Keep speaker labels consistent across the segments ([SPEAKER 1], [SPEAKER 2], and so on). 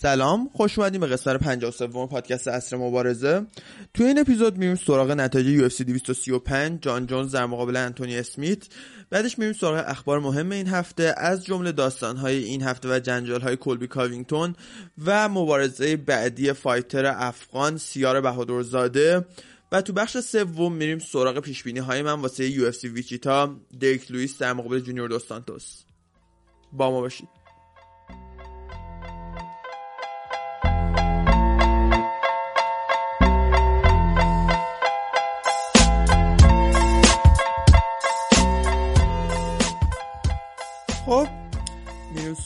[SPEAKER 1] سلام. خوش اومدیم به قسمت 53 پادکست عصر مبارزه. توی این اپیزود میریم سراغ نتایج UFC 235 جان جونز در مقابل انتونی اسمیت. بعدش میریم سراغ اخبار مهم این هفته از جمله داستانهای این هفته و جنجالهای کلبی کاوینگتون و مبارزه بعدی fighter افغان سیار بهادرزاده. و تو بخش سوم میریم سراغ پیش‌بینی های من واسه UFC ویچیتا دریک لوئیس در مقابل جونیور دوس سانتوس با ما باشید.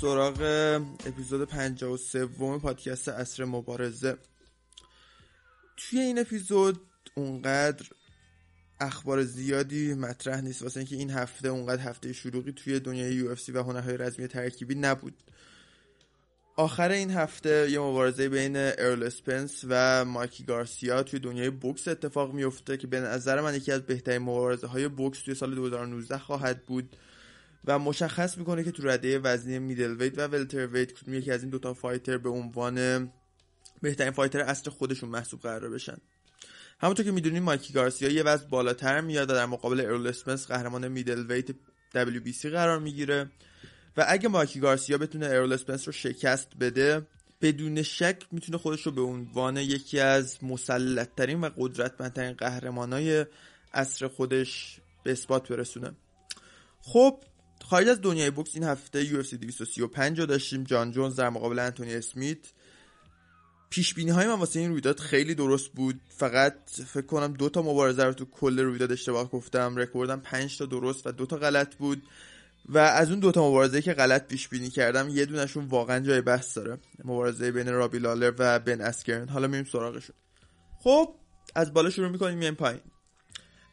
[SPEAKER 1] سراغ اپیزود 53 پادکست اصر مبارزه. توی این اپیزود اونقدر اخبار زیادی مطرح نیست. واسه اینکه این هفته اونقدر هفته شروعی توی دنیای یو و هنرهای رزمی ترکیبی نبود. آخر این هفته یه مبارزه بین ارل اسپنس و مایکی گارسیا توی دنیای بوکس اتفاق میفته که به نظر من یکی از بهترین مبارزه های بوکس توی سال 2019 خواهد بود. و مشخص می‌کنه که تو رده وزنی middleweight و welterweight کدوم یکی از این دوتا fighter به عنوان بهترین فایتر عصر خودشون محسوب قرار بشن. همونطور که می‌دونیم مایکی گارسیا یه وزن بالاتر میاد و در مقابل ارل اسمس قهرمان middleweight WBC قرار می‌گیره. و اگه مایکی گارسیا بتونه ارل اسپنس رو شکست بده بدون شک می‌تونه خودش رو به عنوان یکی از مسلطترین و قدرتمندترین قهرمانای عصر خودش به اثبات برسونه. خب خارج از دنیای بوکس این هفته UFC 235 رو داشتیم. جان جونز در مقابل انتونی اسمیت. پیش بینی های من واسه این رویداد خیلی درست بود. فقط فکر کنم دو تا مبارزه رو تو کل رویداد اشتباه گفتم. رکوردم 5 تا درست و دو تا غلط بود. و از اون دو تا مبارزه که غلط پیش بینی کردم یه دونشون واقعا جای بحث داره. مبارزه بین رابی لالر و بن اسکرن. حالا میریم سراغشون. خب از بالا شروع می‌کنیم میایم پایین.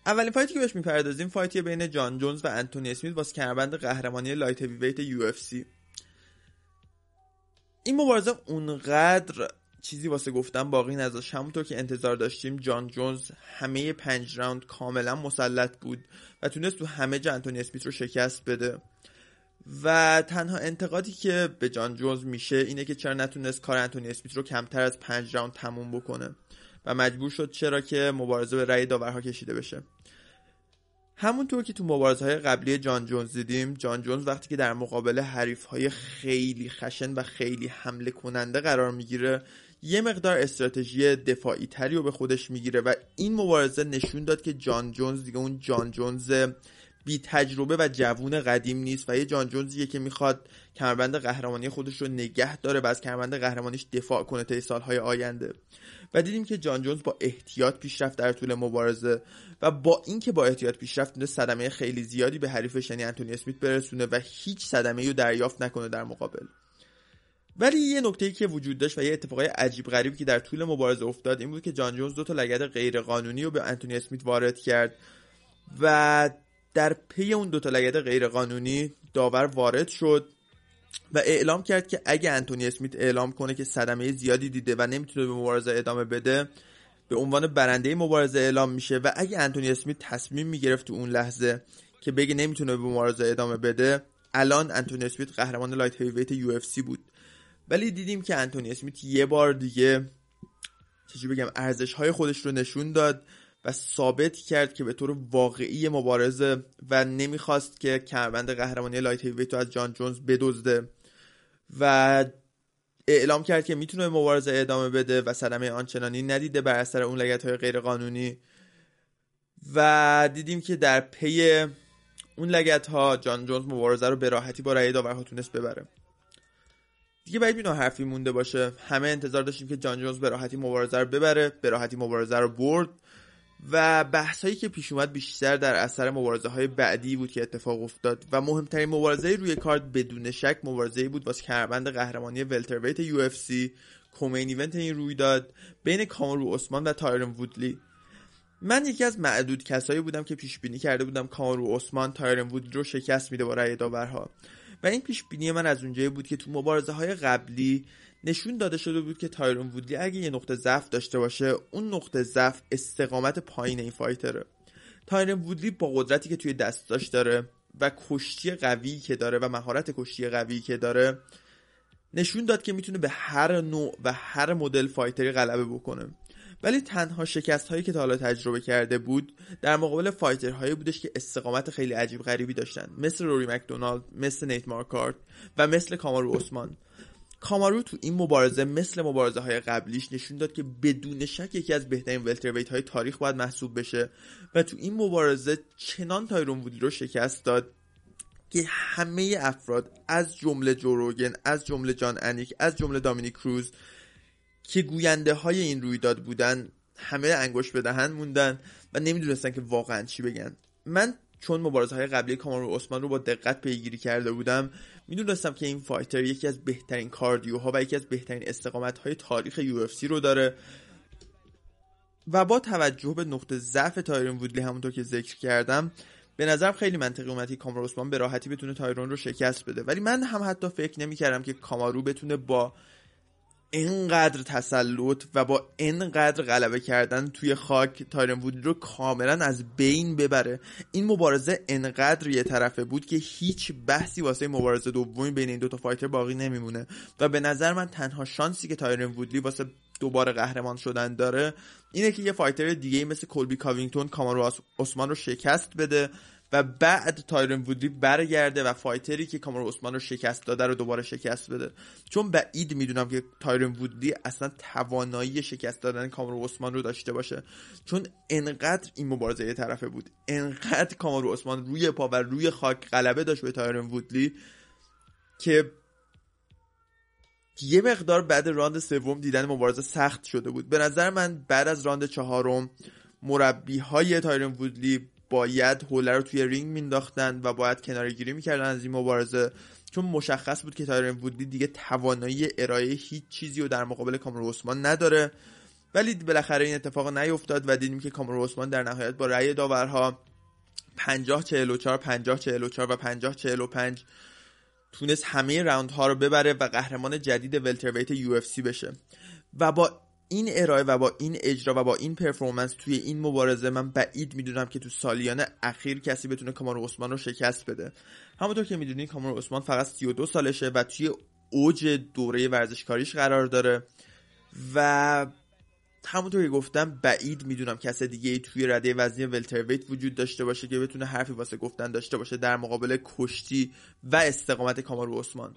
[SPEAKER 1] اولین fight ی که بهش می‌پردازیم fight ی بین جان جونز و انتونی اسمیت واسه کمربند قهرمانی light heavyweight UFC. این مبارزه اونقدر چیزی واسه گفتن باقی نذاشت. همونطور که انتظار داشتیم جان جونز همه پنج round کاملا مسلط بود و تونست تو همه جا انتونی اسمیت رو شکست بده. و تنها انتقادی که به جان جونز میشه اینه که چرا نتونست کار انتونی اسمیت رو کمتر از پنج راوند تموم بکنه و مجبور شد چرا که مبارزه به رأی داورها کشیده بشه. همونطور که تو مبارزه های قبلی جان جونز دیدیم جان جونز وقتی که در مقابل حریف های خیلی خشن و خیلی حمله کننده قرار می‌گیره یه مقدار استراتژی دفاعی تری رو به خودش می‌گیره و این مبارزه نشون داد که جان جونز دیگه اون جان جونز بی تجربه و جوون قدیم نیست و یه جان جونزیه که می‌خواد کمربند قهرمانی خودش رو نگه داره و از کمربند قهرمانیش دفاع کنه تا سالهای آینده. و دیدیم که جان جونز با احتیاط پیشرفت در طول مبارزه و با اینکه با احتیاط پیشرفت تونست صدمه خیلی زیادی به حریفش یعنی انتونی اسمیت برسونه و هیچ صدمه رو دریافت نکنه در مقابل. ولی یه نکته که وجود داشت و یه اتفاقای عجیب غریبی که در طول مبارزه افتاد این بود که جان جونز دو تا لگد غیر قانونی رو به انتونی اسمیت وارد کرد و در پی اون دو تا لگد غیر قانونی داور وارد شد. و اعلام کرد که اگه انتونی اسمیت اعلام کنه که صدمه زیادی دیده و نمی‌تونه به مبارزه ادامه بده به عنوان برنده مبارزه اعلام میشه و اگه انتونی اسمیت تصمیم می‌گرفت تو اون لحظه که بگه نمی‌تونه به مبارزه ادامه بده الان انتونی اسمیت قهرمان light heavyweight UFC بود. ولی دیدیم که انتونی اسمیت یه بار دیگه چجوری بگم ارزش های خودش رو نشون داد. و ثابت کرد که به طور واقعی مبارزه و نمی‌خواست که کمربند قهرمانی light heavyweight رو از جان جونز بدزده و اعلام کرد که می‌تونه مبارزه ادامه بده و صدمه آنچنانی ندیده بر اثر اون لگد های غیر قانونی و دیدیم که در پی اون لگد ها جان جونز مبارزه رو به راحتی با رأی داورها تونست ببره. دیگه باید بینا حرفی مونده باشه. همه انتظار داشتیم که جان جونز به راحتی مبارزه رو ببره به راحتی مبارزه رو برد. و بحث هایی که پیش اومد بیشتر در اثر مبارزه های بعدی بود که اتفاق افتاد و مهمترین مبارزه روی کارت بدون شک مبارزه بود واسه کمربند قهرمانی welterweight UFC co-main event این رویداد بین کامارو عثمان و تایرن وودلی. من یکی از معدود کسایی بودم که پیش بینی کرده بودم کامارو عثمان تایرن وودلی رو شکست میده با رأی داورها. و این پیش بینی من از اونجایی بود که تو مبارزه های قبلی نشون داده شده بود که تایرون وودلی اگه یه نقطه ضعف داشته باشه اون نقطه ضعف استقامت پایین این fighter ه. تایرون وودلی با قدرتی که توی دستاش داره و کشتی قوی که داره و مهارت کشتی قوی که داره نشون داد که می‌تونه به هر نوع و هر مدل fighter ی غلبه بکنه. ولی تنها شکست هایی که تا حالا تجربه کرده بود در مقابل fighter هایی بودش که استقامت خیلی عجیب غریبی داشتن. مثل روری مکدونالد مثل نیت مارکارت و مثل کامارو عثمان. کامارو تو این مبارزه مثل مبارزه های قبلیش نشون داد که بدون شک یکی از بهترین ولترویت های تاریخ باید محسوب بشه و تو این مبارزه چنان تایرون وودی رو شکست داد که همه افراد از جمله جوروگن از جمله جان انیک از جمله دامینیک کروز که گوینده های این رویداد بودن همه انگوش به دهن موندن و نمی‌دونستن که واقعا چی بگن. من چون مبارزه های قبلی کامارو عثمان رو با دقت پیگیری کرده بودم می‌دونستم که این فایتر یکی از بهترین کاردیوها و یکی از بهترین استقامت های تاریخ یو رو داره. و با توجه به نقطه ضعف تایرون وودلی همونطور که ذکر کردم به نظرم خیلی منطقی اومد که کامارو عثمان به راحتی بتونه تایرون رو شکست بده. ولی من هم حتی فکر نمی‌کردم که کامارو بتونه با اینقدر تسلط و با اینقدر غلبه کردن توی خاک تایرن وودی رو کاملا از بین ببره. این مبارزه انقدر یه طرفه بود که هیچ بحثی واسه مبارزه دومی بین این دوتا fighter باقی نمیمونه. و به نظر من تنها شانسی که تایرن وودلی واسه دوباره قهرمان شدن داره اینه که یه fighter دیگه مثل کلبی کاوینگتون کامارو عثمان رو شکست بده و بعد تایرن وودلی برگرده و fighter ی که کامارو عثمان رو شکست داده رو دوباره شکست بده چون بعید می‌دونم که تایرن وودلی اصلا توانایی شکست دادن کامارو عثمان رو داشته باشه. چون انقدر این مبارزه یه طرفه بود. انقدر کامارو عثمان روی پا و روی خاک غلبه داشت به تایرن وودلی که یه مقدار بعد راند سوم دیدن مبارزه سخت شده بود. به نظر من بعد از راند چهارم مربی های تایرن وودلی باید حوله رو توی رینگ مینداختن و باید کنار گیری می‌کردن از این مبارزه. چون مشخص بود که تایرن وودلی دیگه توانایی ارائه هیچ چیزی رو در مقابل کامارو عثمان نداره. ولی بالاخره این اتفاق نیفتاد و دیدیم که کامرو عثمان در نهایت با رأی داورها 50 44 50 44 و 50 45 تونست همه راوند ها رو ببره و قهرمان جدید ولترویت یو بشه. و با این ارائه و با این اجرا و با این پرفورمنس توی این مبارزه من بعید می‌دونم که تو سالیان اخیر کسی بتونه کامارو عثمان رو شکست بده. همونطور که می‌دونید کامارو عثمان فقط 32 سالشه و توی اوج دوره ورزشکاریش قرار داره. و همونطور که گفتم بعید می‌دونم کس دیگه توی رده وزنی ولترویت وجود داشته باشه که بتونه حرفی واسه گفتن داشته باشه در مقابل کشتی و استقامت کامارو عثمان.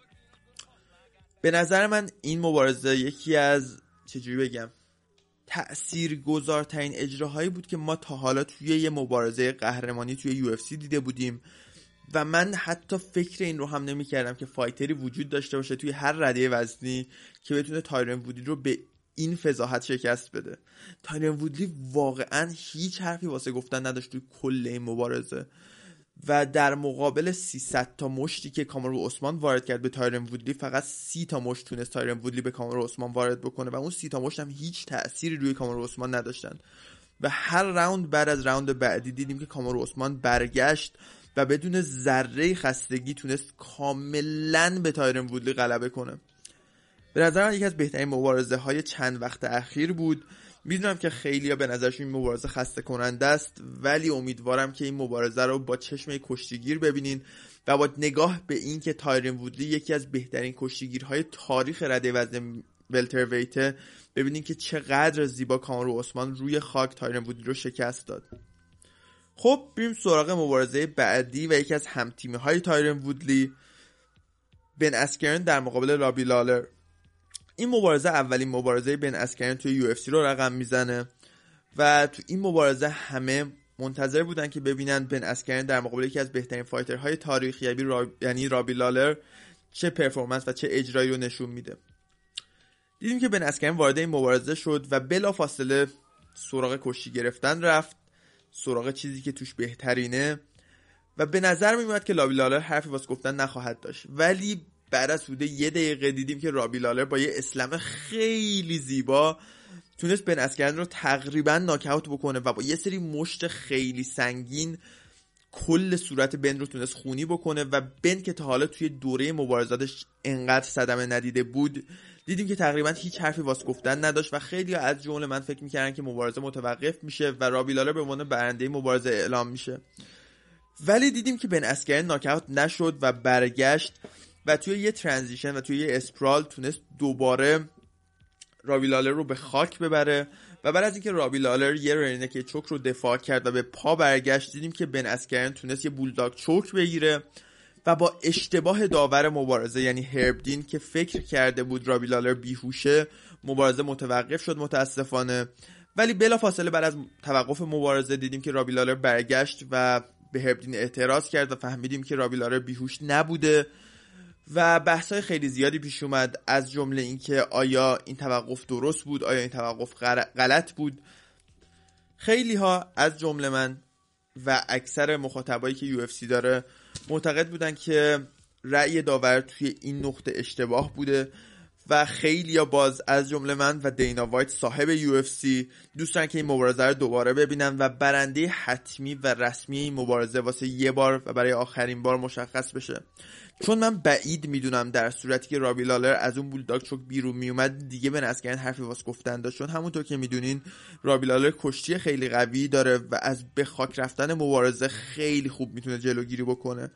[SPEAKER 1] به نظر من این مبارزه یکی از چجوری بگم تأثیر گذارترین اجراهایی بود که ما تا حالا توی یه مبارزه قهرمانی توی یو دیده بودیم. و من حتی فکر این رو هم نمی کردم که fighter ی وجود داشته باشه توی هر رده وزنی که بتونه تایرن وودلی رو به این فضاحت شکست بده. تایرن وودلی واقعا هیچ حرفی واسه گفتن نداشت توی کل این مبارزه. و در مقابل 300 تا مشتی که کامارو عثمان وارد کرد به تایرن وودلی فقط 30 تا مشت تونست تایرن وودلی به کامارو عثمان وارد بکنه و اون 30 تا مشت هم هیچ تأثیری روی کامارو عثمان نداشتن. و هر راوند بعد از راوند بعدی دیدیم که کامارو عثمان برگشت و بدون ذره خستگی تونست کاملا به تایرن وودلی غلبه کنه. به نظر من یکی از بهترین مبارزه های چند وقت اخیر بود. می‌دونم که خیلی به نظرشون این مبارزه خسته کننده است ولی امیدوارم که این مبارزه رو با چشم کشتیگیر ببینین و با نگاه به این که تایرن وودلی یکی از بهترین کشتیگیرهای تاریخ رده وزن welterweight ه ببینین که چقدر زیبا کامارو عثمان روی خاک تایرن وودلی رو شکست داد. خب بریم سراغ مبارزه بعدی و یکی از همتیمی های تایرن وودلی. بن اسکرن در مقابل رابی لالر. این مبارزه اولین مبارزه بن اسکرن توی UFC رو رقم می‌زنه و تو این مبارزه همه منتظر بودن که ببینن بن اسکرن در مقابل یکی از بهترین fighter های تاریخ یعنی, یعنی رابی لالر چه performance و چه اجرایی رو نشون میده. دیدیم که بن اسکرن وارد این مبارزه شد و بلا فاصله سراغ کشتی گرفتن رفت سراغ چیزی که توش بهترینه و به نظر میومد که رابی لالر حرفی واسه گفتن نخواهد داشت. ولی بعد از حدود یه دقیقه دیدیم که رابی لالر با یه slam خیلی زیبا تونست بن اسکرن رو تقریبا ناکاوت بکنه و با یه سری مشت خیلی سنگین کل صورت بن رو تونست خونی بکنه و بن که تا حالا توی دوره مبارزاتش انقدر صدمه ندیده بود دیدیم که تقریبا هیچ حرفی واسه گفتن نداشت و خیلیا از جمله من فکر می‌کردن که مبارزه متوقف میشه و رابی لالر به عنوان برنده مبارزه اعلام میشه. ولی دیدیم که بن اسکرن ناکاوت نشد و برگشت. و توی یه transition و توی یه sprawl تونست دوباره رابی لالر رو به خاک ببره. و بعد از اینکه رابی لالر یه rear naked choke رو دفاع کرد و به پا برگشت دیدیم که بن اسکرن تونست یه bulldog choke بگیره و با اشتباه داور مبارزه یعنی هرب دین که فکر کرده بود رابی لالر بیهوشه مبارزه متوقف شد متاسفانه. ولی بلا فاصله بعد از توقف مبارزه دیدیم که رابی لالر برگشت و به هرب دین اعتراض کرد و فهمیدیم که رابی لالر بیهوش نبوده. و بحث های خیلی زیادی پیش اومد از جمله اینکه آیا این توقف درست بود آیا این توقف غلط بود. خیلی ها از جمله من و اکثر مخاطبایی که یو داره معتقد بودن که رأی داور توی این نقطه اشتباه بوده و خیلی یا باز از جمله من و دینا وایت صاحب سی دوستان که این مبارزه رو دوباره ببینن و برنده حتمی و رسمی این مبارزه واسه یه بار و برای آخرین بار مشخص بشه. چون من بعید می‌دونم در صورتی که رابی لالر از اون بولداگ چوک بیرون میومد دیگه به نسگرین حرفی واس گفتن داشت. چون همونطور که می‌دونین رابی لالر کشتی خیلی قوی داره و از به خاک رفتن مبارزه خیلی خوب می‌تونه جلوگیری بکنه.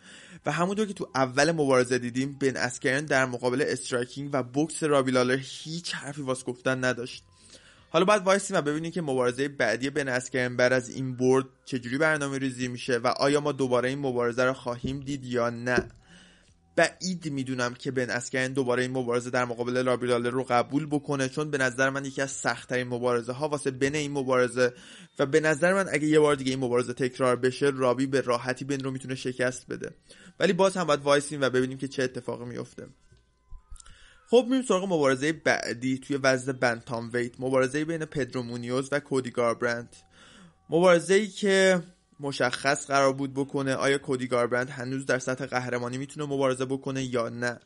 [SPEAKER 1] و همونطور که تو اول مبارزه دیدیم بن اسکرن در مقابل striking و بوکس رابی لالر هیچ حرفی واس گفتن نداشت. حالا باید وایسیم و ببینیم که مبارزه بعدی بن اسکرن بعد از این برد چجوری برنامه ریزی میشه و آیا ما دوباره این مبارزه رو خواهیم دید یا نه. بعید می‌دونم که بن اسکرن دوباره این مبارزه در مقابل رابی رو قبول بکنه چون به نظر من یکی از سختترین مبارزه ها واسه بن این مبارزه. و به نظر من اگه یه بار دیگه این مبارزه تکرار بشه رابی به راحتی بن رو می‌تونه شکست بده. ولی باز هم باید وایسیم و ببینیم که چه اتفاقی میفته خب میریم سراغ مبارزه بعدی توی وزن bantamweight. مبارزه بین پدرو مونیوز و کودی گاربرند مبارزه ای که مشخص قرار بود بکنه آیا کودی گاربرند هنوز در سطح قهرمانی می‌تونه مبارزه بکنه یا نه.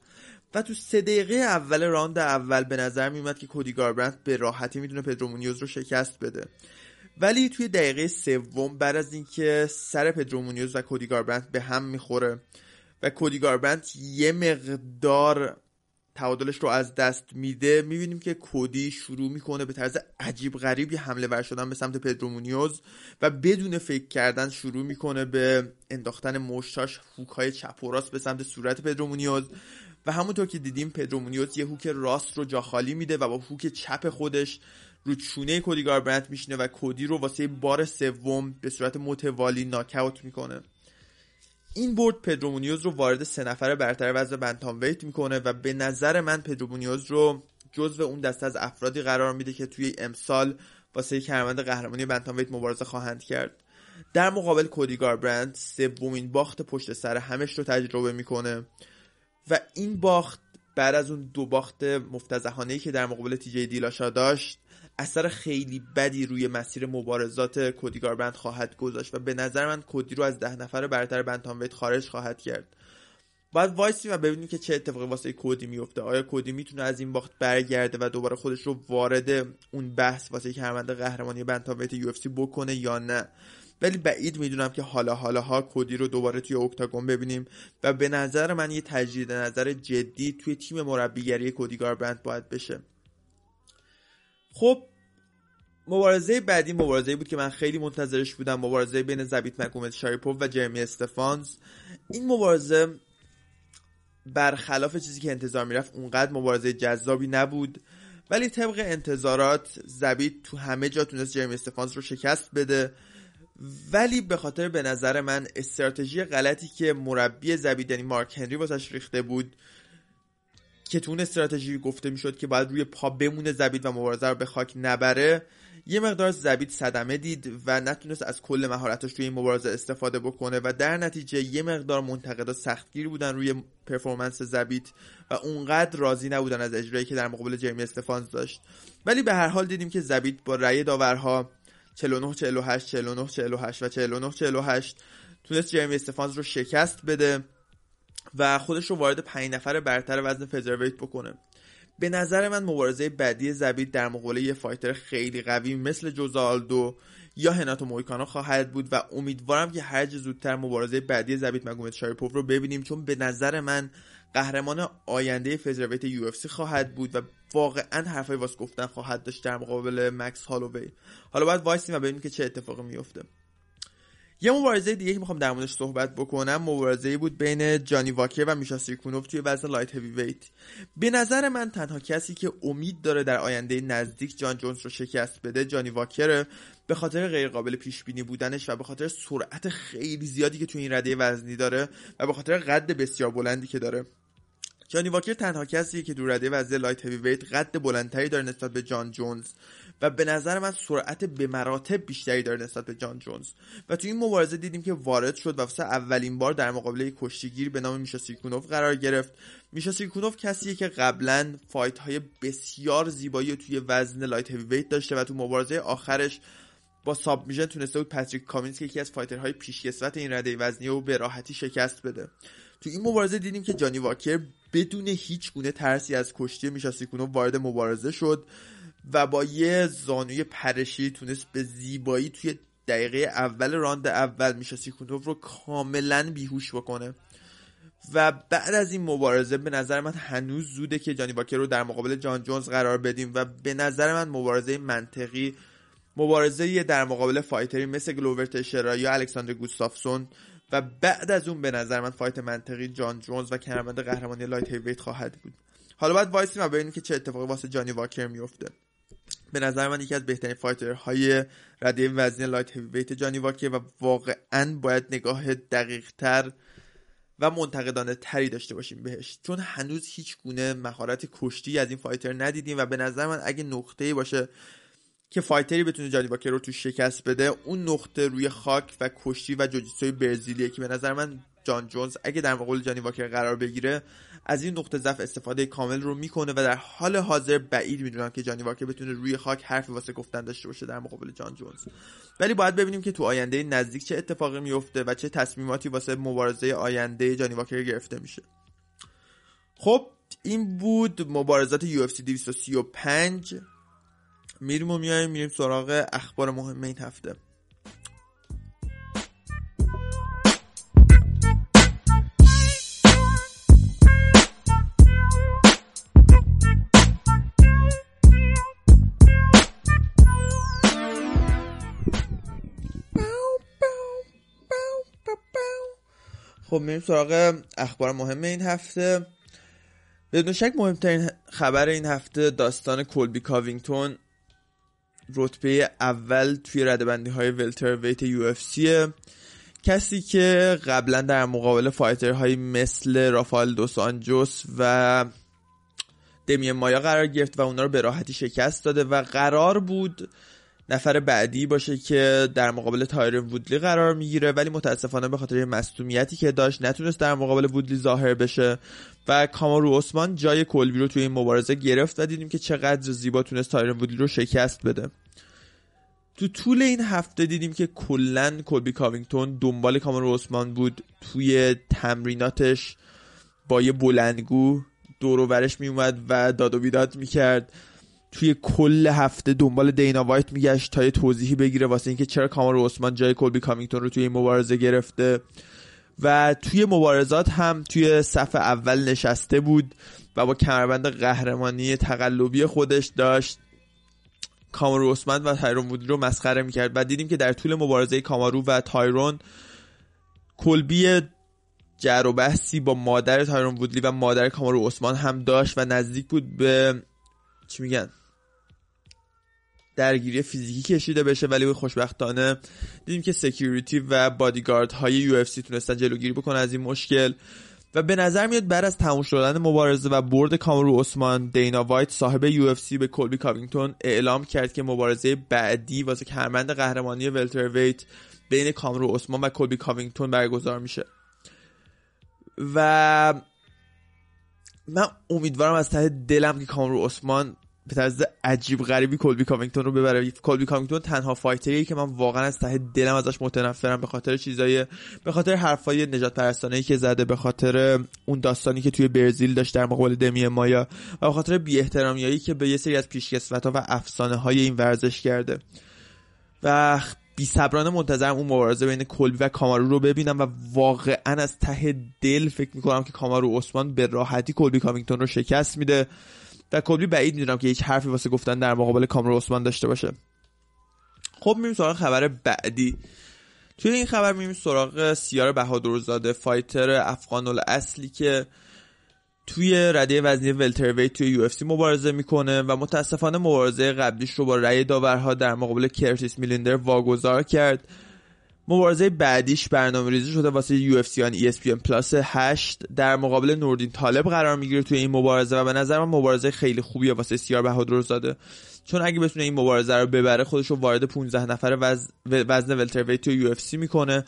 [SPEAKER 1] و تو سه دقیقه اول راند اول به نظر میومد که کودی گاربرند به راحتی می‌تونه پدرو مونیوز رو شکست بده. ولی توی دقیقه سوم بعد از اینکه سر پدرو مونیوز و کودی گاربرند به هم می‌خوره و کودی گاربرند یه مقدار تعادلش رو از دست میده. می‌بینیم که کودی شروع می‌کنه به طرز عجیب غریبی حمله ور شدن به سمت پدرومونیوز و بدون فکر کردن شروع می‌کنه به انداختن مشتاش hook های چپ و راست به سمت صورت پدرومونیوز و همونطور که دیدیم پدرومونیوز یه hook راست رو جا خالی میده و با hook چپ خودش رو چونه کودی گاربرنت میشینه و کودی رو واسه بار سوم به صورت متوالی ناکاوت می‌کنه. این برد پدرومونیوز رو وارد سه نفر برتر وزن bantamweight می‌کنه و به نظر من پدرومونیوز رو جزو اون دسته از افرادی قرار میده که توی امسال واسه کمربند قهرمانی bantamweight مبارزه خواهند کرد. در مقابل کودی گاربرند سومین باخت پشت سر همش رو تجربه می‌کنه و این باخت بعد از اون دو باخت مفتزهانه که در مقابل تیجی دیلاشا داشت اثر خیلی بدی روی مسیر مبارزات کودی گاربند خواهد گذاشت و به نظر من کودی رو از ده نفر برتر بنتامویت خارج خواهد کرد. باید وایسیم و ببینیم که چه اتفاقی واسه کودی میفته. آیا کودی می‌تونه از این باخت برگرده و دوباره خودش رو وارد اون بحث واسه کمربند قهرمانی بنتامویت یو بکنه یا نه؟ ولی بعید می‌دونم که حالا حالا ها کودی رو دوباره توی اکتاگون ببینیم و به نظر من یه تجدید نظر جدی توی تیم مربیگری کودی گاربرند باید بشه. خب مبارزه بعدی مبارزه بود که من خیلی منتظرش بودم مبارزه بین زبیت مکومت شاریپوف و جرمی استفانز. این مبارزه برخلاف چیزی که انتظار می‌رفت اونقدر مبارزه جذابی نبود. ولی طبق انتظارات زبیت تو همه جا تونست جرمی استفانز رو شکست بده. ولی به خاطر به نظر من استراتژی غلطی که مربی زبید یعنی مارک هنری واسش ریخته بود که تو اون استراتژی گفته می‌شد که باید روی پا بمونه زبید و مبارزه رو به خاک نبره یه مقدار زبید صدمه دید و نتونست از کل مهارتش توی این مبارزه استفاده بکنه و در نتیجه یه مقدار منتقدا سختگیر بودن روی پرفورمنس زبید و اونقدر راضی نبودن از اجرایی که در مقابل جرمی استفانز داشت. ولی به هر حال دیدیم که زبید با رأی داورها 49 48 49 48 و 49 48 تونست جرمی استفانز رو شکست بده. و خودش رو وارد پنج نفر برتر وزن فزرویت بکنه. به نظر من مبارزه بعدی زبید در مقابل یه فایتر خیلی قوی مثل جوزالدو یا هناتو مویکانو خواهد بود و امیدوارم که هرچه زودتر مبارزه بعدی زبید مگومت شاریپوف رو ببینیم چون به نظر من قهرمان آینده featherweight UFC خواهد بود و واقعا حرفای واس گفتن خواهد داشت در مقابل مکس هالووی. حالا باید وایسیم و ببینیم که چه اتفاقی میفته یه مبارزه دیگه که می‌خوام در موردش صحبت بکنم مبارزه بود بین جانی واکر و میشا سیرکونوف توی وزن light heavyweight به نظر من تنها کسی که امید داره در آینده نزدیک جان جونز رو شکست بده جانی واکره به خاطر غیرقابل پیش بینی بودنش و به خاطر سرعت خیلی زیادی که توی این رده وزنی داره و به خاطر قد بسیار بلندی که داره. جانی واکر تنها کسی که تو رده وزن light heavyweight قد بلندتری داره نسبت به جان جونز. و به نظر من سرعت به مراتب بیشتری داره نسبت به جان جونز. و تو این مبارزه دیدیم که وارد شد و واسه اولین بار در مقابل یه کشتیگیر به نام میشا سیرکونوف قرار گرفت. میشا سیرکونوف کسیه که قبلا fight های بسیار زیبایی توی وزن light heavy داشته و تو مبارزه آخرش با submission تونسته بود پاتریک کامینز که یکی از fighter های پیشکسوت این رده وزنی و به راحتی شکست بده. تو این مبارزه دیدیم که جانی واکر بدون هیچ گونه ترسی از کشتی میشا سیرکونوف وارد مبارزه شد. و با یه زانوی پرشی تونست به زیبایی توی دقیقه اول راند اول میشا سیرکونوف رو کاملا بیهوش بکنه. و بعد از این مبارزه به نظر من هنوز زوده که جانی واکر رو در مقابل جان جونز قرار بدیم و به نظر من مبارزه منطقی مبارزه در مقابل fighter ی مثل گلوور تشیرا یا الکساندر گوستافسون و بعد از اون به نظر من fight منطقی جان جونز و کمربند قهرمانی light heavyweight خواهد بود. حالا باید وایسیم و ببینیم که چه اتفاقی واسه جانی واکر میفته به نظر من یکی از بهترین fighter های رده وزنی light heavyweight جانی واکر و واقعا باید نگاه دقیق تر و منتقدانه تری داشته باشیم بهش. چون هنوز هیچ گونه مهارت کشتی از این fighter ندیدیم و به نظر من اگه نقطه باشه که fighter ی بتونه جانی واکر رو تو شکست بده اون نقطه روی خاک و کشتی و جوجیتسوی برزیلیه که به نظر من جان جونز اگه در مقابل جانی واکر قرار بگیره از این نقطه ضعف استفاده کامل رو می‌کنه و در حال حاضر بعید می‌دونم که جانی واکر بتونه روی خاک حرفی واسه گفتن داشته باشه در مقابل جان جونز. ولی باید ببینیم که تو آینده نزدیک چه اتفاقی میفته و چه تصمیماتی واسه مبارزه آینده جانی واکر گرفته میشه. خب این بود مبارزات UFC 235 میریم و میایم میریم سراغ اخبار مهم این هفته. خب میریم سراغ اخبار مهم این هفته. بدون شک مهمترین خبر این هفته داستان کولبی کاوینگتون رتبه اول توی رده‌بندی های welterweight UFC کسی که قبلا در مقابل fighter هایی مثل رافال دوس آنجوس و دمی مایا قرار گرفت و اونا رو به راحتی شکست داده و قرار بود نفر بعدی باشه که در مقابل تایرن وودلی قرار می‌گیره ولی متاسفانه به خاطر مصدومیتی که داشت نتونست در مقابل وودلی ظاهر بشه و کامارو عثمان جای کلبی رو توی این مبارزه گرفت و دیدیم که چقدر زیبا تونست تایرن وودلی رو شکست بده. تو طول این هفته دیدیم که کلا کلبی کاوینگتون دنبال کامارو عثمان بود توی تمریناتش با یه بلندگو دور و می اومد و داد و بیداد می‌کرد. توی کل هفته دنبال دینا وایت میگشت تا یه توضیحی بگیره واسه اینکه چرا کامارو عثمان جای کلبی کاوینگتون رو توی این مبارزه گرفته. و توی مبارزات هم توی صف اول نشسته بود و با کمربند قهرمانی تقلبی خودش داشت. کامارو عثمان و تایرون وودلی رو مسخره می‌کرد. و دیدیم که در طول مبارزه کامارو و تایرون کلبی جر و بحثی با مادر تایرون وودلی و مادر کامارو عثمان هم داشت و نزدیک بود به چی میگن؟ درگیری فیزیکی کشیده بشه ولی خوشبختانه دیدیم که security و بادیگارد های UFC تونستن جلوگیری بکنن از این مشکل. و به نظر میاد بعد از تموم شدن مبارزه و برد کامرو عثمان دینا وایت صاحب UFC به کلبی کاوینگتون اعلام کرد که مبارزه بعدی واسه کمربند قهرمانی welterweight بین کامرو عثمان و کلبی کاوینگتون برگزار میشه. و من امیدوارم از ته دلم که کامرو عثمان به طرز عجیب غریبی کلبی کاوینگتون رو ببره. کلبی کاوینگتون تنها fighter یه که من واقعا از ته دلم ازش متنفرم به خاطر چیزای به خاطر حرفای نجات پرستانه که زده به خاطر اون داستانی که توی برزیل داشت در مقابل دمی مایا و به خاطر بی احترامیایی که به یه سری از پیشکسوت‌ها و افسانه های این ورزش کرده. و بی صبرانه منتظرم اون مبارزه بین کلبی و کامارو رو ببینم و واقعا از ته دل فکر می‌کنم که کامارو عثمان به راحتی کلبی کاوینگتون رو شکست میده. و کلی بعید می‌دونم که هیچ حرفی واسه گفتن در مقابل کامرو عثمان داشته باشه. خب میریم سراغ خبر بعدی. توی این خبر میریم سراغ سیار بهادرزاده fighter افغان اصلی که توی رده وزنی welterweight توی UFC مبارزه می‌کنه و متاسفانه مبارزه قبلیش رو با رأی داورها در مقابل کرتیس میلیندر واگذار کرد. مبارزه بعدیش برنامه ریزی شده واسه UFC ESPN Plus 8 در مقابل نوردین طالب قرار می‌گیره توی این مبارزه و به نظر من مبارزه خیلی خوبیه واسه سیار بهادر زاده. چون اگه بتونه این مبارزه رو ببره خودش رو وارد 15 نفر وزن welterweight توی UFC می‌کنه.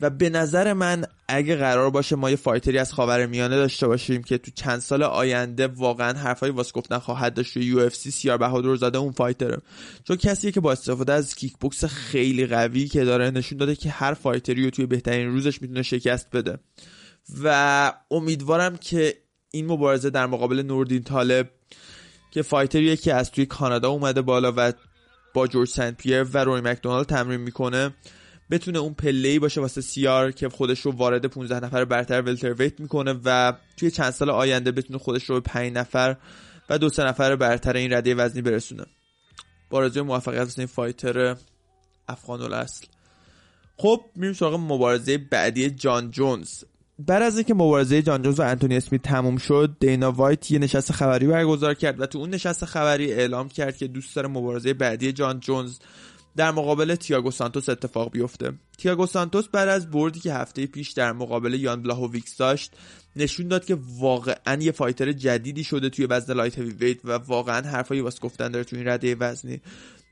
[SPEAKER 1] و به نظر من اگه قرار باشه ما یه fighter ی از خاور میانه داشته باشیم که تو چند سال آینده واقعا حرفای واسه گفتن خواهد داشت توی UFC سیار بهادر زاده اون fighter ه. چون کسی که با استفاده از کیک بوکس خیلی قوی که داره نشون داده که هر fighter ی رو توی بهترین روزش می‌تونه شکست بده. و امیدوارم که این مبارزه در مقابل نوردین طالب که فایتریه که از توی کانادا اومده بالا و با جورج سنت پیر و روی مکدونالد تمرین می‌کنه بتونه اون پله باشه واسه سیار که خودش رو وارد 15 نفر برتر ولترویت می‌کنه و توی چند سال آینده بتونه خودش رو به 5 نفر و دو سه نفر برتر این رده وزنی برسونه. با موفقیت واسه این فایتر افغان الاصل. خب میریم سراغ مبارزه بعدی جان جونز. بعد از اینکه مبارزه جان جونز و انتونی اسمیت تموم شد دینا وایت یه نشست خبری برگزار کرد و تو اون نشست خبری اعلام کرد که دوست داره مبارزه بعدی جان جونز در مقابل تیاگو سانتوس اتفاق بیفته. تیاگو سانتوس بعد از بردی که هفته پیش در مقابل یان بلاهوویکس داشت نشون داد که واقعا یه fighter جدیدی شده توی وزن light heavyweight و واقعا حرفایی واسه گفتن داره توی این رده وزنی.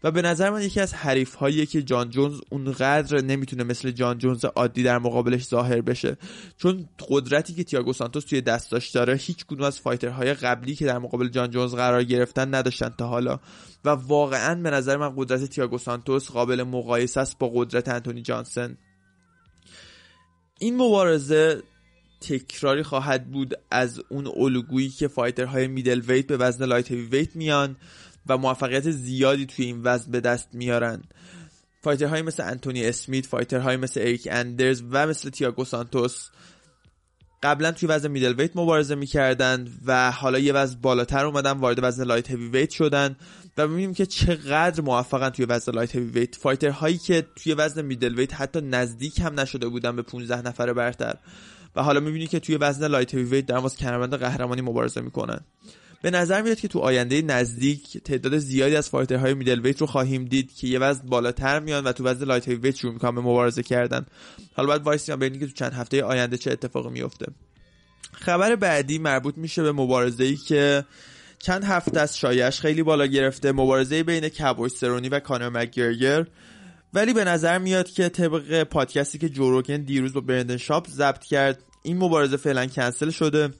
[SPEAKER 1] و به نظر من یکی از حریف هایی که جان جونز اونقدر نمی‌تونه مثل جان جونز عادی در مقابلش ظاهر بشه چون قدرتی که تیاگو سانتوس توی دستاش داره هیچ کدوم از fighter های قبلی که در مقابل جان جونز قرار گرفتن نداشتن تا حالا. و واقعا به نظر من قدرت تیاگو سانتوس قابل مقایسه است با قدرت انتونی جانسن. این مبارزه تکراری خواهد بود از اون الگویی که fighter های middleweight به وزن light heavyweight میان و موفقیت زیادی توی این وزن به دست میارن. fighter هایی مثل انتونی اسمیت fighter هایی مثل اریک اندرز و مثل تیاگو سانتوس قبلا توی وزن middleweight مبارزه می‌کردن و حالا یه وزن بالاتر اومدن وارد وزن light heavyweight شدن و می‌بینیم که چقدر موفقن توی وزن light heavyweight fighter هایی که توی وزن middleweight حتی نزدیک هم نشده بودن به 15 نفر برتر. و حالا می‌بینید که توی وزن light heavyweight در کمربند قهرمانی مبارزه می‌کنن. به نظر میاد که تو آینده نزدیک تعداد زیادی از fighter های middleweight رو خواهیم دید که یه وزن بالاتر میان و تو وزن light heavyweight شروع می‌کنن به مبارزه کردن. حالا باید وایسیم ببینیم که تو چند هفته آینده چه اتفاقی میفته خبر بعدی مربوط میشه به مبارزه ای که چند هفته از شایعش خیلی بالا گرفته مبارزه بین کابوی سرونی و کانر مک‌گرگر ولی به نظر میاد که طبق پادکستی که جو روگن دیروز با برندن شاب ضبط کرد این مبارزه فعلا کنسل شده.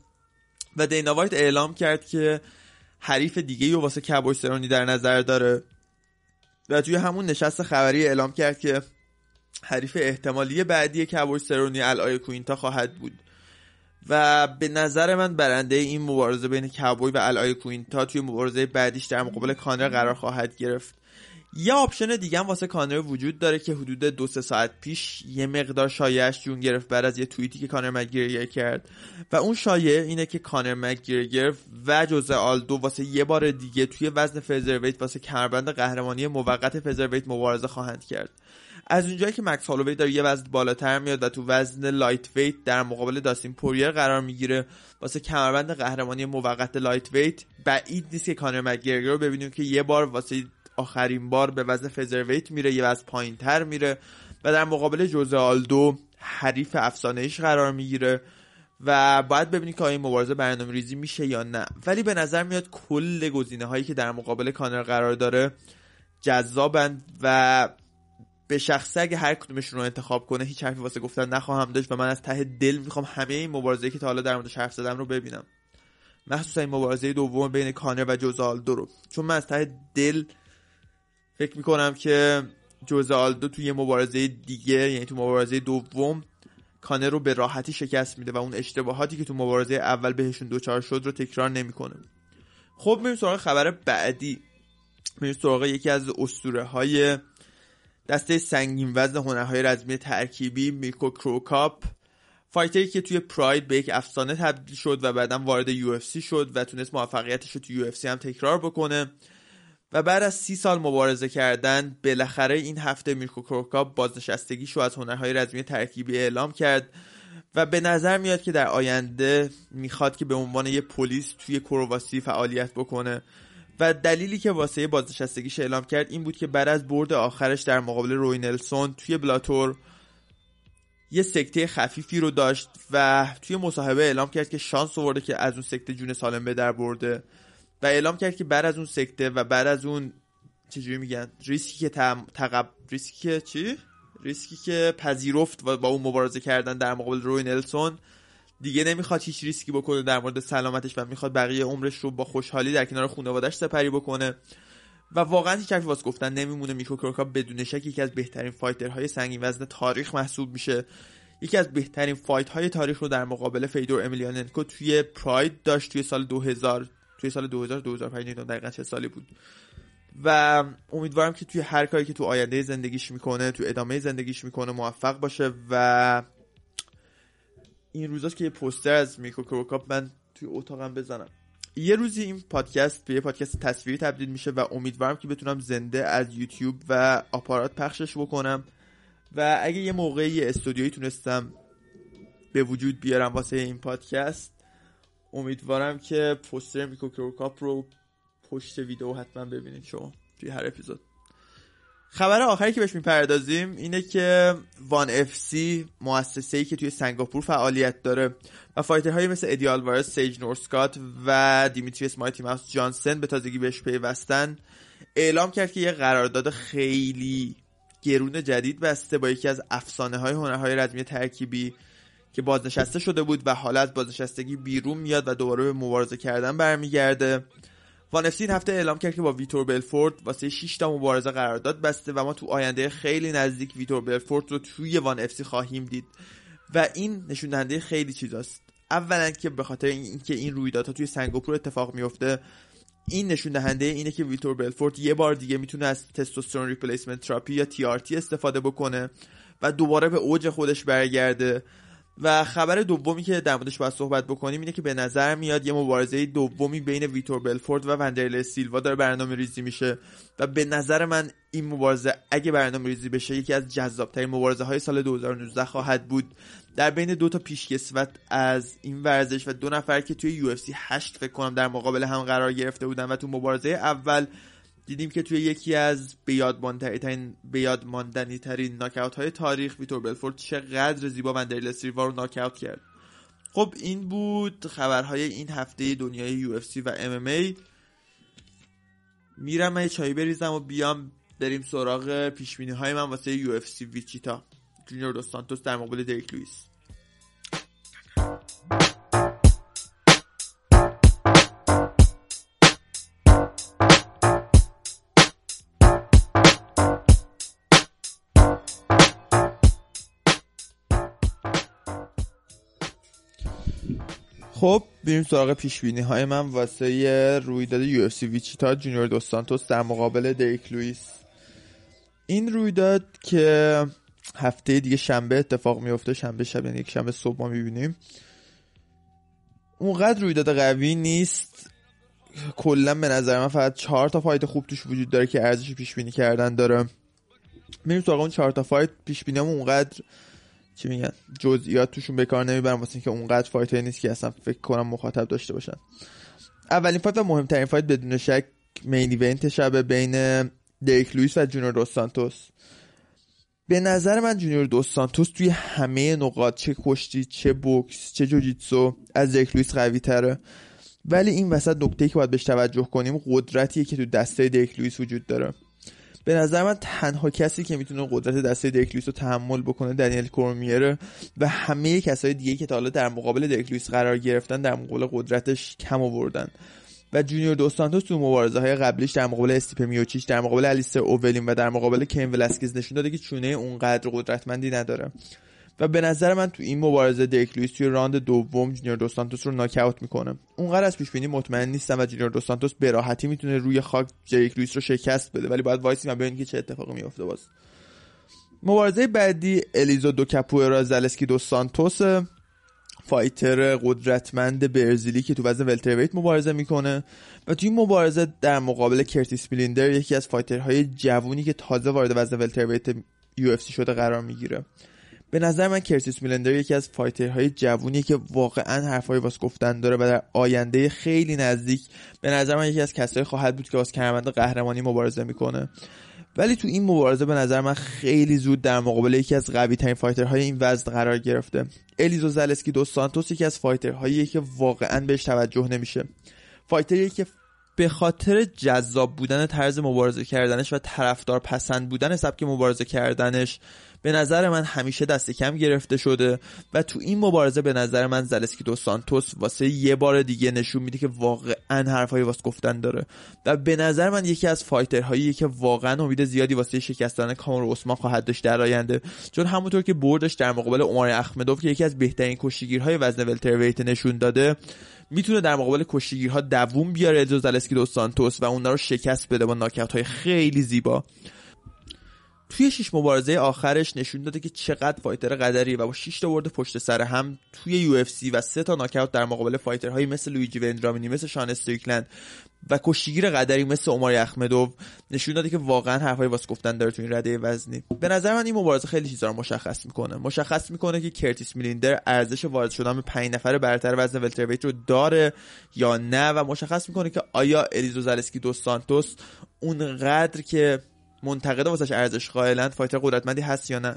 [SPEAKER 1] و دینا وایت اعلام کرد که حریف دیگه رو واسه کابوی سرونی در نظر داره. و توی همون نشست خبری اعلام کرد که حریف احتمالی بعدی کابوی سرونی ال آیاکوینتا خواهد بود. و به نظر من برنده این مبارزه بین کابوی و ال آیاکوینتا توی مبارزه بعدیش در مقابل کانر قرار خواهد گرفت. یه option دیگه هم واسه کانر وجود داره که حدود دو سه ساعت پیش یه مقدار شایعش جون گرفت بعد از یه توییتی که کانر مک‌گرگر کرد. و اون شایعه اینه که کانر مک‌گرگر و جوزه آلدو واسه یه بار دیگه توی وزن featherweight واسه کمربند قهرمانی موقت featherweight مبارزه خواهند کرد. از اونجایی که مکس هالووی داره یه وزن بالاتر میاد و تو وزن lightweight در مقابل داستین پوریر قرار می‌گیره واسه کمربند قهرمانی موقت lightweight بعید نیست که کانر مک‌گرگور رو ببینیم که یه بار واسه آخرین بار به وزن featherweight میره یه وزن پایین تر میره و در مقابل جوزه آلدو حریف افسانه قرار می‌گیره و باید ببینید که این مبارزه برنامه ریزی میشه یا نه. ولی به نظر میاد کل گزینه هایی که در مقابل کانر قرار داره جذابند و به شخصه اگه هر کدومشون رو انتخاب کنه هیچ حرفی واسه گفتن نخواهم داشت و من از ته دل می‌خوام همه این مبارزه که تا حالا در موردش حرف زدم رو ببینم. مخصوصا این مبارزه دوم بین کانر و جوزالدو رو. چون من از ته دل فکر می‌کنم که جوز آلدو توی مبارزه دیگه یعنی تو مبارزه دوم کانر رو به راحتی شکست میده و اون اشتباهاتی که تو مبارزه اول بهشون دوچار شد رو تکرار نمی‌کنه. خب میریم سراغ خبر بعدی. میریم سراغ یکی از اسطوره های دسته سنگین وزن هنرهای رزمی ترکیبی میرکو کروکاپ. fighter ی که توی پراید به یک افسانه تبدیل شد و بعدا وارد UFC شد و تونست موفقیتش رو توی UFC هم تکرار بکنه. و بعد از سی سال مبارزه کردن بالاخره این هفته میرکو کروکاپ بازنشستگیش رو از هنرهای رزمی ترکیبی اعلام کرد و به نظر میاد که در آینده می‌خواد که به عنوان یه پلیس توی کرواسی فعالیت بکنه. و دلیلی که واسه بازنشستگیش اعلام کرد این بود که بعد از برد آخرش در مقابل روی نلسون توی بلاتور یه سکته خفیفی رو داشت و توی مصاحبه اعلام کرد که شانس آورده که از اون سکته جون سالم به در برده. و اعلام کرد که بعد از اون سکته و بعد از اون چجوری میگن؟ ریسکی که تقب ریسکی که چی؟ ریسکی که پذیرفت و با اون مبارزه کردن در مقابل روی نلسون. دیگه نمی‌خواد هیچ ریسکی بکنه در مورد سلامتش و می‌خواد بقیه عمرش رو با خوشحالی در کنار خانواده‌اش سپری بکنه. و واقعا هیچ واسه گفتن نمیمونه. میرکو کروکاپ بدون شک یکی از بهترین fighter های سنگین وزن تاریخ محسوب میشه. یکی از بهترین fight های تاریخ رو در مقابل فیدور امیلیاننکو توی پراید داشت توی سال 2000 توی سال 2000 2005 نمی‌دونم دقیقا چه سالی بود. و امیدوارم که توی هر کاری که تو آینده زندگیش می‌کنه تو ادامه زندگیش می‌کنه موفق باشه. و این روزاست که یه پوستر از میکو کروکاپ من توی اتاقم بزنم. یه روزی این پادکست به یه پادکست تصویری تبدیل میشه و امیدوارم که بتونم زنده از یوتیوب و آپارات پخشش بکنم. و اگه یه موقعی استودیویی تونستم به وجود بیارم واسه این پادکست امیدوارم که پوستر میرکو کروکاپ رو پشت ویدیو حتما ببینید شما توی هر اپیزود. خبر آخری که بهش می‌پردازیم اینه که ONE FC مؤسسه ای که توی سنگاپور فعالیت داره و fighter هایی مثل ادی آلوارز، سیج نورثکات و دیمیتریس ماوس جانسن به تازگی بهش پیوستن اعلام کرد که یه قرارداد خیلی گرون جدید بسته با یکی از افسانه های هنرهای رزمی ترکیبی که بازنشسته شده بود و حالا از بازنشستگی بیرون میاد و دوباره به مبارزه کردن برمیگرده. ONE FC این هفته اعلام کرد که با ویتور بلفورد واسه 6 تا مبارزه قرارداد بسته و ما تو آینده خیلی نزدیک ویتور بلفورد رو توی ONE FC خواهیم دید. و این نشون دهنده خیلی چیزاست. اولا که به خاطر اینکه این رویدادها توی سنگاپور اتفاق میفته این نشون دهنده اینه که ویتور بلفورد یه بار دیگه می‌تونه از testosterone replacement therapy یا تی استفاده بکنه و دوباره به اوج خودش برگرده. و خبر دومی که در موردش باید صحبت بکنیم اینه که به نظر میاد یه مبارزه دومی بین ویتور بلفورد و وندرل سیلوا داره برنامه ریزی میشه و به نظر من این مبارزه اگه برنامه ریزی بشه یکی از جذابترین مبارزه های سال 2019 خواهد بود. در بین دو تا پیشکسوت از این ورزش و دو نفر که توی یو 8 فکر کنم در مقابل هم قرار گرفته بودن و تو مبارزه اول دیدیم که توی یکی از به یاد ترین ناکاوت های تاریخ ویتور بلفورد چقدر زیبا وندرل سیلوا رو ناکاوت کرد. خب این بود خبرهای این هفته دنیای یو و ام ای. میرم من چای بریزم و بیام بریم سراغ پیشبینی های من واسه UFC ویچیتا. جونیور دو سانتوس در مقابل دریک لوئیس. خب بریم سراغ پیش بینی های من. واسه رویداد UFC ویچیتا جونیور دو سانتوس در مقابل دریک لوئیس. این رویداد که هفته دیگه شنبه اتفاق میفته شنبه شب یعنی یک شنبه صبح ما می‌بینیم. اونقدر رویداد قوی نیست. کلا به نظر من فقط چهار تا fight خوب توش وجود داره که ارزش پیش بینی کردن داره. میریم سراغ اون چهار تا fight. پیش بینی اونقدر چی میگن؟ جزئیات توشون به کار نمی‌برم واسه اینکه اونقدر fight نیست که اصلا فکر کنم مخاطب داشته باشن. اولین fight و مهمترین fight بدون شک main event شب بین دریک لوئیس و جونیور دوس سانتوس. به نظر من جونیور دوس سانتوس توی همه نقاط چه کشتی چه بوکس چه جوجیتسو از دریک لوئیس قوی تره ولی این وسط نکته که باید بهش توجه کنیم قدرتیه که تو دست دریک لوئیس وجود داره. به نظر من تنها کسی که می‌تونه قدرت دست دریک لوئیس رو تحمل بکنه دنیل کورمیره و همه کسای دیگه که تا حالا در مقابل دکلویس قرار گرفتن در مقابل قدرتش کم آوردن. و جونیور دو سانتوس تو مبارزه های قبلیش در مقابل استیپ میوچیچ در مقابل الیستر اووریم و در مقابل کین ولاسکیز نشون داده که چونه اونقدر قدرتمندی نداره. و به نظر من تو این مبارزه دریک لوئیس توی راند دوم جونیور دو سانتوس رو knock می‌کنه. اونقدر از پیش بینی مطمئن نیستم و جونیور دو سانتوس به راحتی می‌تونه روی خاک دریک لوئیس رو شکست بده. ولی باید وایسیم و ببینیم که چه اتفاقی میفته باز. مبارزه بعدی الیزو دو کاپوئرا زلسکی دو سانتوس fighter قدرتمند برزیلی که تو وزن welterweight مبارزه می‌کنه. و تو این مبارزه در مقابل کرتیس میلندر یکی از fighter های جوونی که تازه وارد وزن welterweight UFC شده قرار می‌گیره. به نظر من کرتیس میلندر یکی از fighter های جوونی که واقعا حرفایی واسه گفتن داره و در آینده خیلی نزدیک. به نظر من یکی از کسایی خواهد بود که واسه کمربند قهرمانی مبارزه می‌کنه. ولی تو این مبارزه به نظر من خیلی زود در مقابل یکی از قوی ترین fighter های این وزن قرار گرفته. الیزو زلسکی دو سانتوس یکی از fighter هایی که واقعا بهش توجه نمیشه. fighter ی که به خاطر جذاب بودن طرز مبارزه کردنش و طرفدار پسند بودن سبک مبارزه کردنش به نظر من همیشه دست کم گرفته شده و تو این مبارزه به نظر من زلسکی دو سانتوس واسه یه بار دیگه نشون میده که واقعا حرفایی واسه گفتن داره. و به نظر من یکی از fighter هایی که واقعا امید زیادی واسه شکستن کامارو عثمان خواهد داشت در آینده. چون همونطور که بردش در مقابل عمر احمدوف که یکی از بهترین کشتیگیرهای وزن welterweight نشون داده می‌تونه در مقابل کشتیگیرها دووم بیاره الیزو زالسکی دو سانتوس و اونا رو شکست بده با ناکاوت خیلی زیبا. توی شش مبارزه آخرش نشون داده که چقدر fighter قدری و با 6 تا برد پشت سر هم توی UFC و سه تا ناکاوت در مقابل fighter هایی مثل لویجی وندرامینی مثل شان استریکلند و کشتیگیر قدری مثل عمر احمدوف نشون داده که واقعا حرفای واسه گفتن داره تو این رده وزنی. به نظر من این مبارزه خیلی چیزا رو مشخص می‌کنه. مشخص می‌کنه که کرتیس میلیندر ارزش وارد شدن به 5 نفر برتر وزن welterweight رو داره یا نه و مشخص می‌کنه که آیا الیزو زالسکی دو سانتوس اونقدر که منتقده واسش ارزش قائلند fighter قدرتمندی هست یا نه؟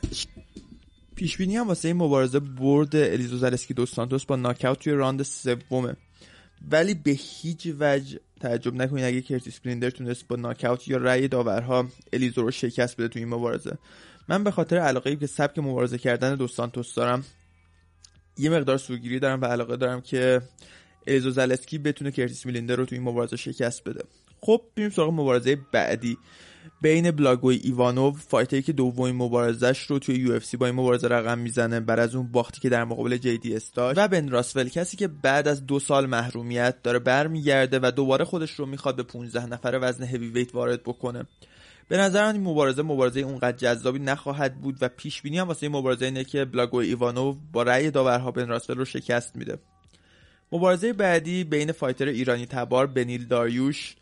[SPEAKER 1] پیش بینی هم واسه این مبارزه برد الیزو زالسکی دو سانتوس با ناکاوت توی راند سومه. ولی به هیچ وجه تعجب نکنید اگه کرتیس میلیندر تونست با ناکاوت یا رأی داورها الیزو رو شکست بده تو این مبارزه. من به خاطر علاقه ای که سبک مبارزه کردن دو سانتوس دارم یه مقدار سوگیری دارم و علاقه دارم که الیزو زالسکی بتونه کرتیس میلیندر رو تو این مبارزه شکست بده. خب بریم سراغ مبارزه بعدی. بین بلاگوی ایوانوف fighter ی که دومین مبارزش رو توی UFC با این مبارزه رقم می‌زنه بعد از اون باختی که در مقابل JDS داشت و بن راسول کسی که بعد از دو سال محرومیت داره برمیگرده و دوباره خودش رو می‌خواد به 15 نفر وزن heavyweight وارد بکنه. به نظر من این مبارزه مبارزه اونقدر جذابی نخواهد بود و پیش بینی هم واسه این مبارزه اینه که بلاگوی ایوانوف با رأی داورها بن راسول رو شکست میده. مبارزه بعدی بین fighter ایرانی تبار بنیل داریوش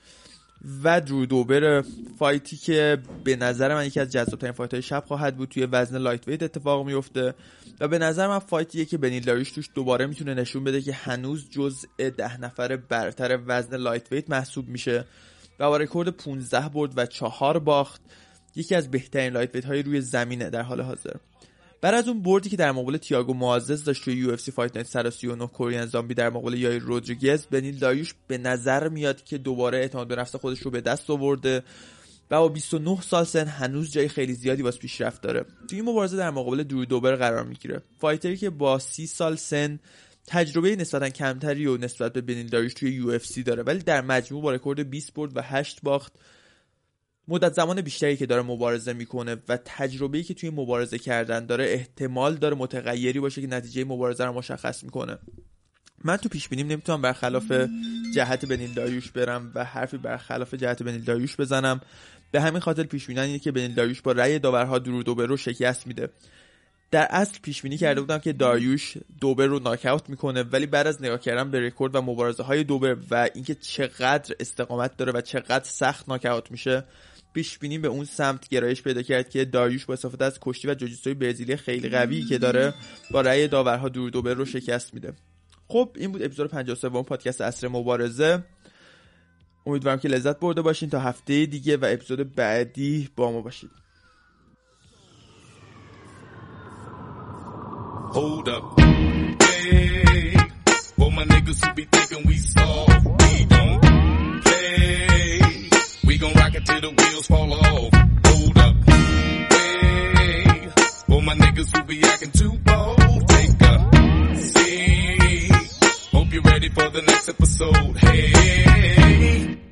[SPEAKER 1] و درو دوبر fight ی که به نظر من یکی از جذابترین fight های شب خواهد بود توی وزن lightweight اتفاق میفته و به نظر من fight یه که بنیل داریوش توش دوباره می‌تونه نشون بده که هنوز جزء ده نفر برتر وزن lightweight محسوب میشه. و با رکورد 15 برد و چهار باخت. یکی از بهترین lightweight های روی زمینه در حال حاضر. بعد از اون بردی که در مقابل تیاگو مویزس داشت توی UFC Fight Night 139 Korean Zombie در مقابل یایر رودریگز بنیل داریوش به نظر میاد که دوباره اعتماد به نفس خودش رو به دست آورده و با 29 سال سن هنوز جای خیلی زیادی واسه پیشرفت داره. توی این مبارزه در مقابل درو دوبر قرار می‌گیره. fighter ی که با 30 سال سن تجربه نسبتا کمتری و نسبت به بنیل داریوش توی UFC داره ولی در مجموع با رکورد 20 برد و 8 باخت. مدت زمان بیشتری که داره مبارزه می‌کنه و تجربه‌ای که توی مبارزه کردن داره احتمال داره متغیری باشه که نتیجه مبارزه رو مشخص می‌کنه. من تو پیش بینیم نمی‌تونم برخلاف جهت بنیل داریوش برم و حرفی برخلاف جهت بنیل داریوش بزنم. به همین خاطر پیش بینی اینه که بنیل داریوش با رأی داورها درو دوبر رو شکست میده. در اصل پیش بینی کرده بودم که داریوش دوبر رو ناکاوت می‌کنه ولی بعد از نگاه کردن به رکورد و مبارزه های دوبر و اینکه چقدر استقامت داره و چقدر سخت ناکاوت میشه پیش بینی به اون سمت گرایش پیدا کرد که داریوش با استفاده از کشتی و جوجیتسوی برزیلی خیلی قوی که داره با رأی داورها دور دوبر رو شکست میده. خب این بود اپیزود 53 پادکست اصر مبارزه. امیدوارم که لذت برده باشین تا هفته دیگه و اپیزود بعدی با ما باشید. Hold up. Hey, my niggas who be thinking we we don't gon' rock it till the wheels fall off. Hold up. Hey, for my niggas who be acting too bold, take a seat. Hope you're ready for the next episode. Hey.